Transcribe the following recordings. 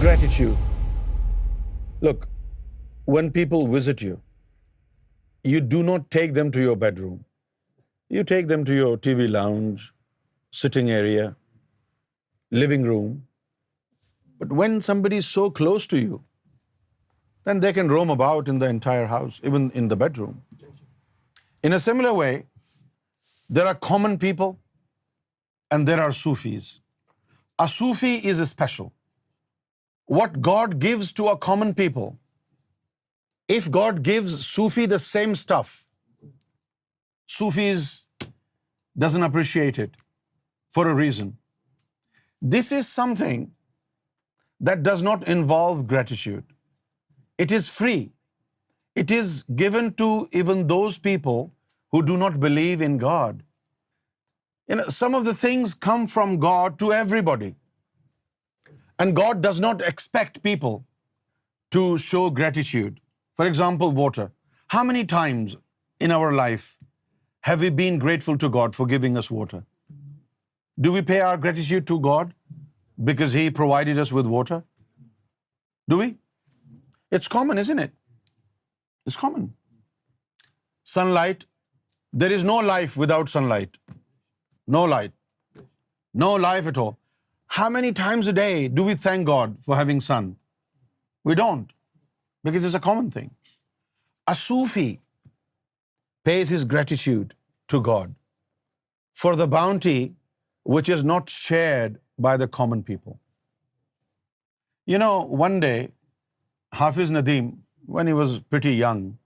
Gratitude. Look, when people visit you, you do not take them to your bedroom. You take them to your TV lounge, sitting area, living room. But when somebody is so close to you, then they can roam about in the entire house, even in the bedroom. In a similar way, there are common people and there are Sufis. A Sufi is special what God gives to a common people. If God gives Sufi the same stuff, Sufis doesn't appreciate it for a reason. This is something that does not involve gratitude. It is free. It is given to even those people who do not believe in God. You know, some of the things come from God to everybody. And God does not expect people to show gratitude. For example, water. How many times in our life have we been grateful to God for giving us water? Do we pay our gratitude to God because He provided us with water? Do we? It's common, isn't it? It's common. Sunlight. There is no life without sunlight. No light. No life at all. How many times a day do we thank God for having sun? We don't, because it's a common thing. A Sufi pays his gratitude to God for the bounty which is not shared by the common people. You know, one day, Hafiz Nadeem, when he was pretty young,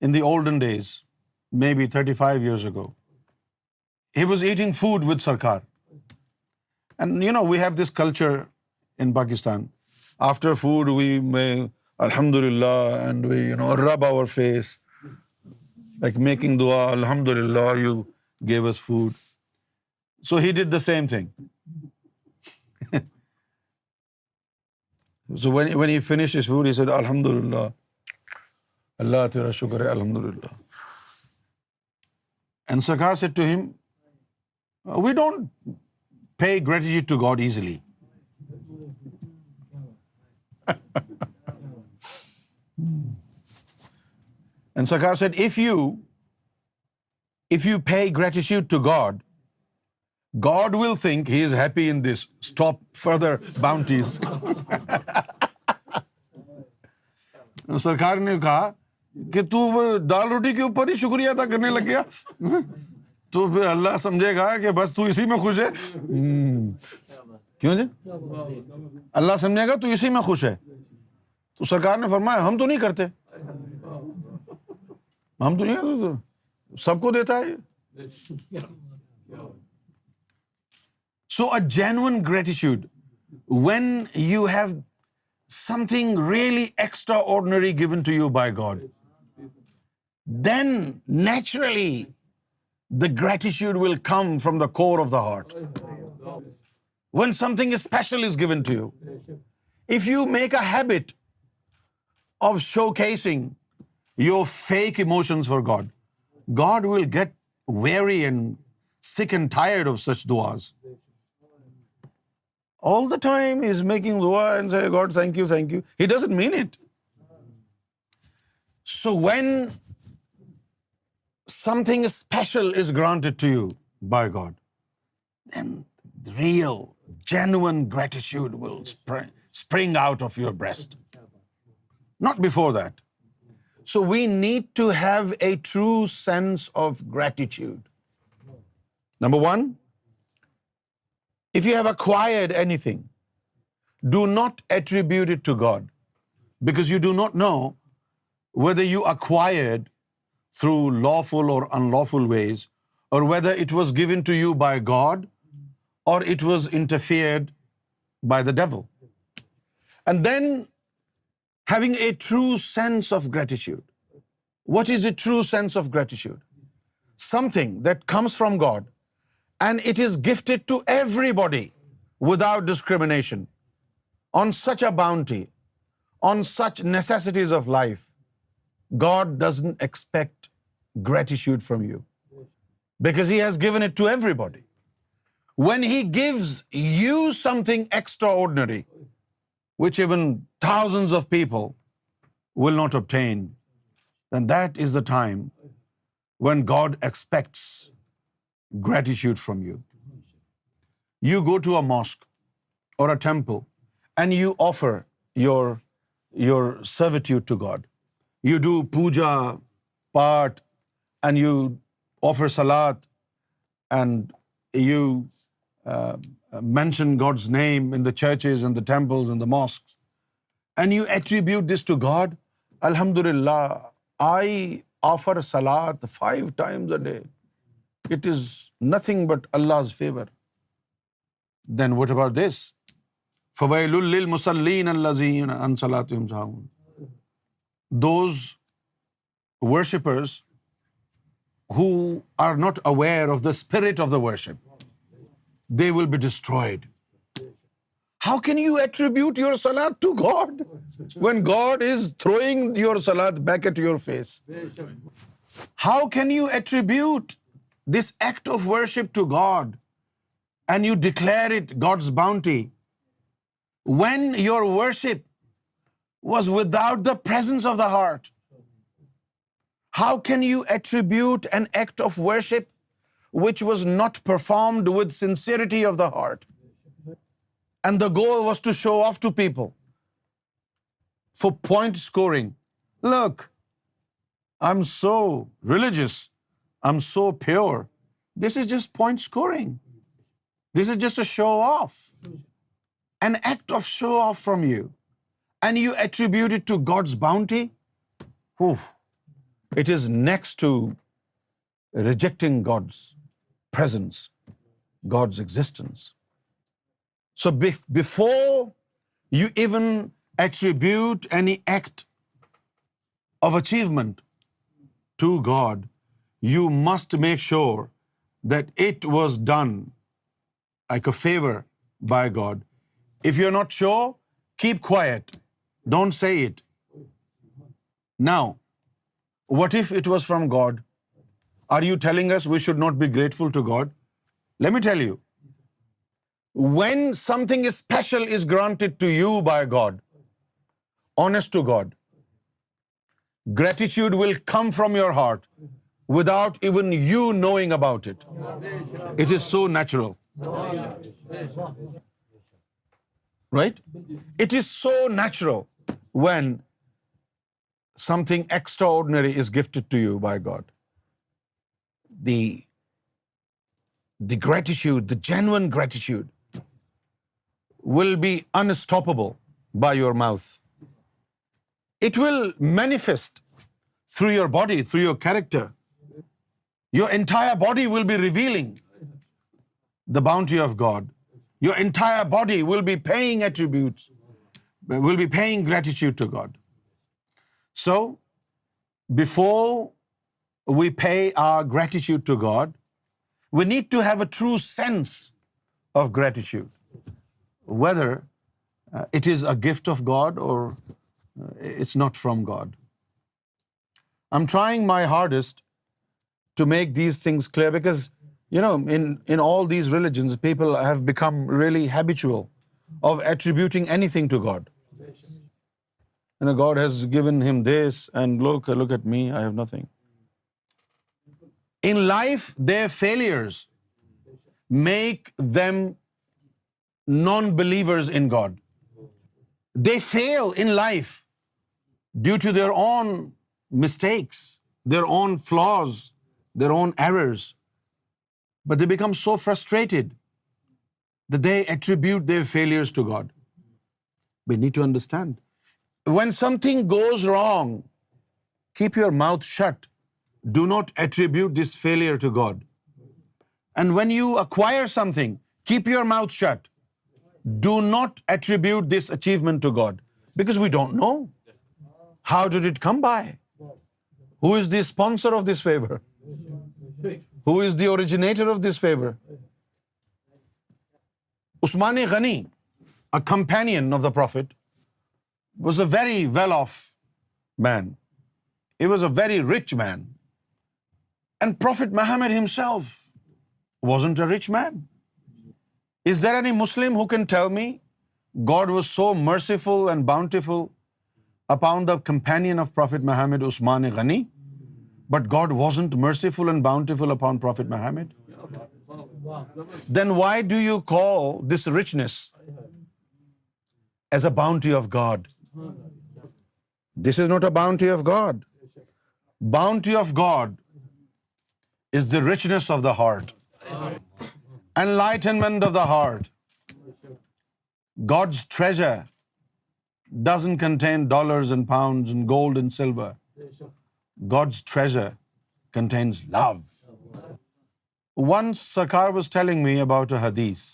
in the olden days, maybe 35 years ago, he was eating food with Sarkar. And you know we have this culture in Pakistan after food we may الحمد للہ and we you know رب آور face like making دعا الحمد للہ you gave us food so he did the same thing so when you finish us food is الحمد للہ اللہ تیرا شکر ہے الحمد للہ and Sarkar said to him we don't pay gratitude to God easily and Sarkar said if you if you pay gratitude to God God will think he is happy in this stop further boundaries Sarkar نے کہا کہ تو دال روٹی کے اوپر ہی شکریہ ادا کرنے لگ گیا تو پھر اللہ سمجھے گا کہ بس تو اسی میں خوش ہے کیوں جی اللہ سمجھے گا تو اسی میں خوش ہے تو سرکار نے فرمایا ہم تو نہیں کرتے ہم تو نہیں کرتے سب کو دیتا ہے so a genuine gratitude when you have something really extraordinary given to you by God then naturally the gratitude will come from the core of the heart. When something special is given to you, if you make a habit of showcasing your fake emotions for God, God will get weary and sick and tired of such duas. All the time he's making dua and say, God, thank you, thank you. He doesn't mean it. So when something special is granted to you by God, then real, genuine gratitude will spring out of your breast. Not before that. So we need to have a true sense of gratitude. Number one, if you have acquired anything, do not attribute it to God, because you do not know whether you acquired through lawful or unlawful ways, or whether it was given to you by God or it was interfered by the devil. And then having a true sense of gratitude. What is a true sense of gratitude? Something that comes from God and it is gifted to everybody without discrimination, on such a bounty, on such necessities of life. God doesn't expect gratitude from you, because He has given it to everybody. When He gives you something extraordinary, which even thousands of people will not obtain, then that is the time when God expects gratitude from you. You go to a mosque or a temple and you offer your servitude to God. You do puja, part, and you offer salad and you mention God's name in the churches in the temples in the mosque and you attribute this to God الحمد للہ I offer salad five times a day it is nothing but Allah favour then what about this foil المسلین اللہ ان سلاۃ those worshippers who are not aware of the spirit of the worship, they will be destroyed. How can you attribute your salat to God when God is throwing your salat back at your face? How can you attribute this act of worship to God and you declare it God's bounty when your worship was without the presence of the heart? How can you attribute an act of worship which was not performed with sincerity of the heart? And the goal was to show off to people for point scoring. Look, I'm so religious. I'm so pure. This is just point scoring. This is just a show off. An act of show off from you. And you attribute it to God's bounty. Oof. It is next to rejecting God's presence, God's existence. So before you even attribute any act of achievement to God, you must make sure that it was done like a favor by God. If you're not sure, keep quiet. Don't say it. Now, what if it was from God? Are you telling us we should not be grateful to God? Let me tell you, when something special is granted to you by God, honest to God, gratitude will come from your heart without even you knowing about it. It is so natural. Right? It is so natural when something extraordinary is gifted to you by God. The gratitude, the genuine gratitude will be unstoppable by your mouth. It will manifest through your body, through your character. Your entire body will be revealing the bounty of God. Your entire body will be paying gratitude to God. So, before we pay our gratitude to God, we need to have a true sense of gratitude, whether uh, it is a gift of God or uh, it's not from God. I'm trying my hardest to make these things clear because, you know, in all these religions, people have become really habitual of attributing anything to God you know, God has given him this, and look at me, I have nothing. In life, their failures make them non-believers in God. They fail in life due to their own mistakes, their own flaws, their own errors. But they become so frustrated that they attribute their failures to God. We need to understand when something goes wrong, keep your mouth shut. Do not attribute this failure to God. And when you acquire something, keep your mouth shut. Do not attribute this achievement to God, because we don't know. How did it come by? Who is the sponsor of this favor? Who is the originator of this favor? Usman Ghani, a companion of the Prophet, was a very well-off man. He was a very rich man. And Prophet Muhammad himself wasn't a rich man. Is there any Muslim who can tell me God was so merciful and bountiful upon the companion of Prophet Muhammad, Usman Ghani, but God wasn't merciful and bountiful upon Prophet Muhammad? Then why do you call this richness as a bounty of God? This is not a bounty of God. Bounty of God is the richness of the heart, enlightenment of the heart. God's treasure doesn't contain dollars and pounds and gold and silver. God's treasure contains love. Once Sarkar was telling me about a hadith.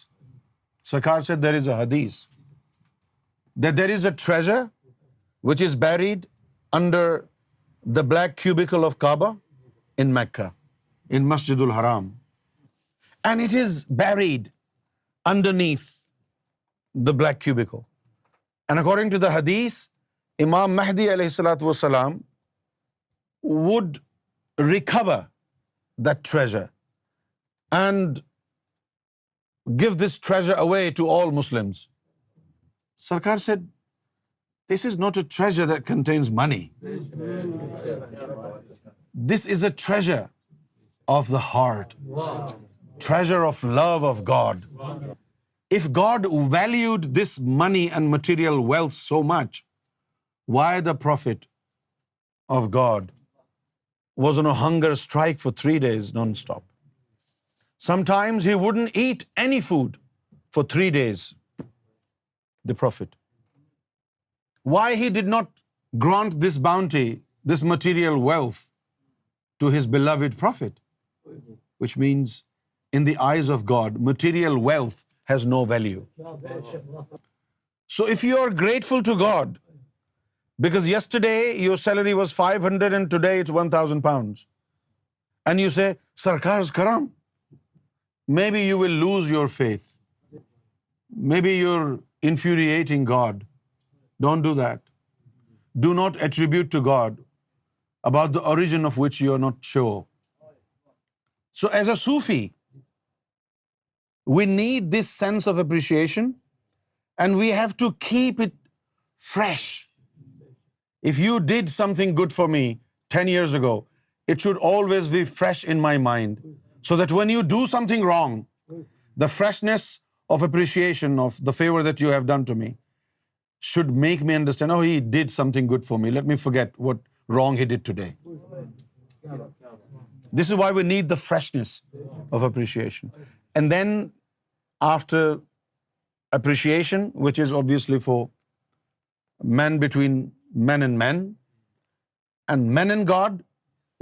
Sarkar said there is a hadith there is a treasure which is buried under the black cubicle of Kaaba in in Mecca مسجد الحرام and it is buried underneath the black cubicle and according to the حدیث امام مہدی علیہ السلاۃ وسلام would recover the treasure and give this treasure away to all Muslims Sarkar سے this is not a treasure that contains money this is a treasure of the heart treasure of love of God if God valued this money and material wealth so much why the prophet of God was no hunger strike for three days non stop sometimes he wouldn't eat any food for three days the Prophet. Why he did not grant this bounty, this material wealth, to his beloved Prophet? Which means, in the eyes of God, material wealth has no value. So if you are grateful to God, because yesterday your salary was 500 and today it's 1,000 pounds, and you say, Sarkar's karam, maybe you will lose your faith. Maybe your infuriating God. Don't do that. Do not attribute to God about the origin of which you are not sure. So as a Sufi, we need this sense of appreciation and we have to keep it fresh. If you did something good for me 10 years ago, it should always be fresh in my mind so that when you do something wrong, the freshness of appreciation of the favor that you have done to me should make me understand, oh, he did something good for me. Let me forget what wrong he did today. This is why we need the freshness of appreciation. And then after appreciation, which is obviously for man between man and man, and man and God,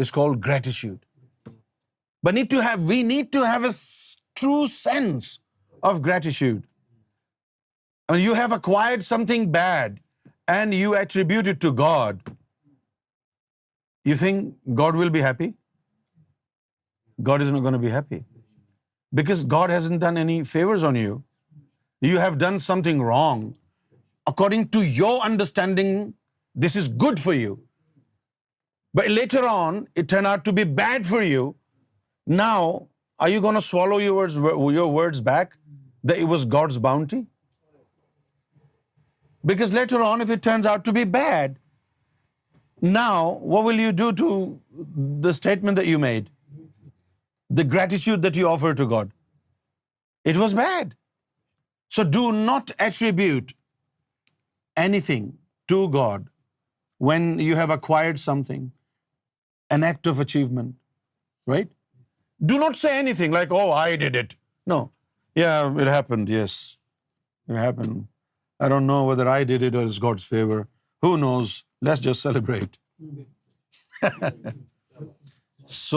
is called gratitude. But we need to have a true sense of gratitude. And you have acquired something bad and you attribute it to God. You think God will be happy? God is not going to be happy, because God hasn't done any favors on you. You have done something wrong. According to your understanding, this is good for you. But later on, it turned out to be bad for you. Now, are you going to swallow your words back? that it was God's bounty? Because later on, if it turns out to be bad, now what will you do to the statement that you made? The gratitude that you offer to God? It was bad. So do not attribute anything to God when you have acquired something, an act of achievement, right? Do not say anything like, oh, I did it. No, so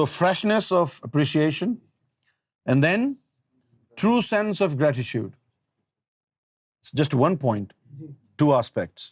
freshness of appreciation and then true sense of gratitude just one point two aspects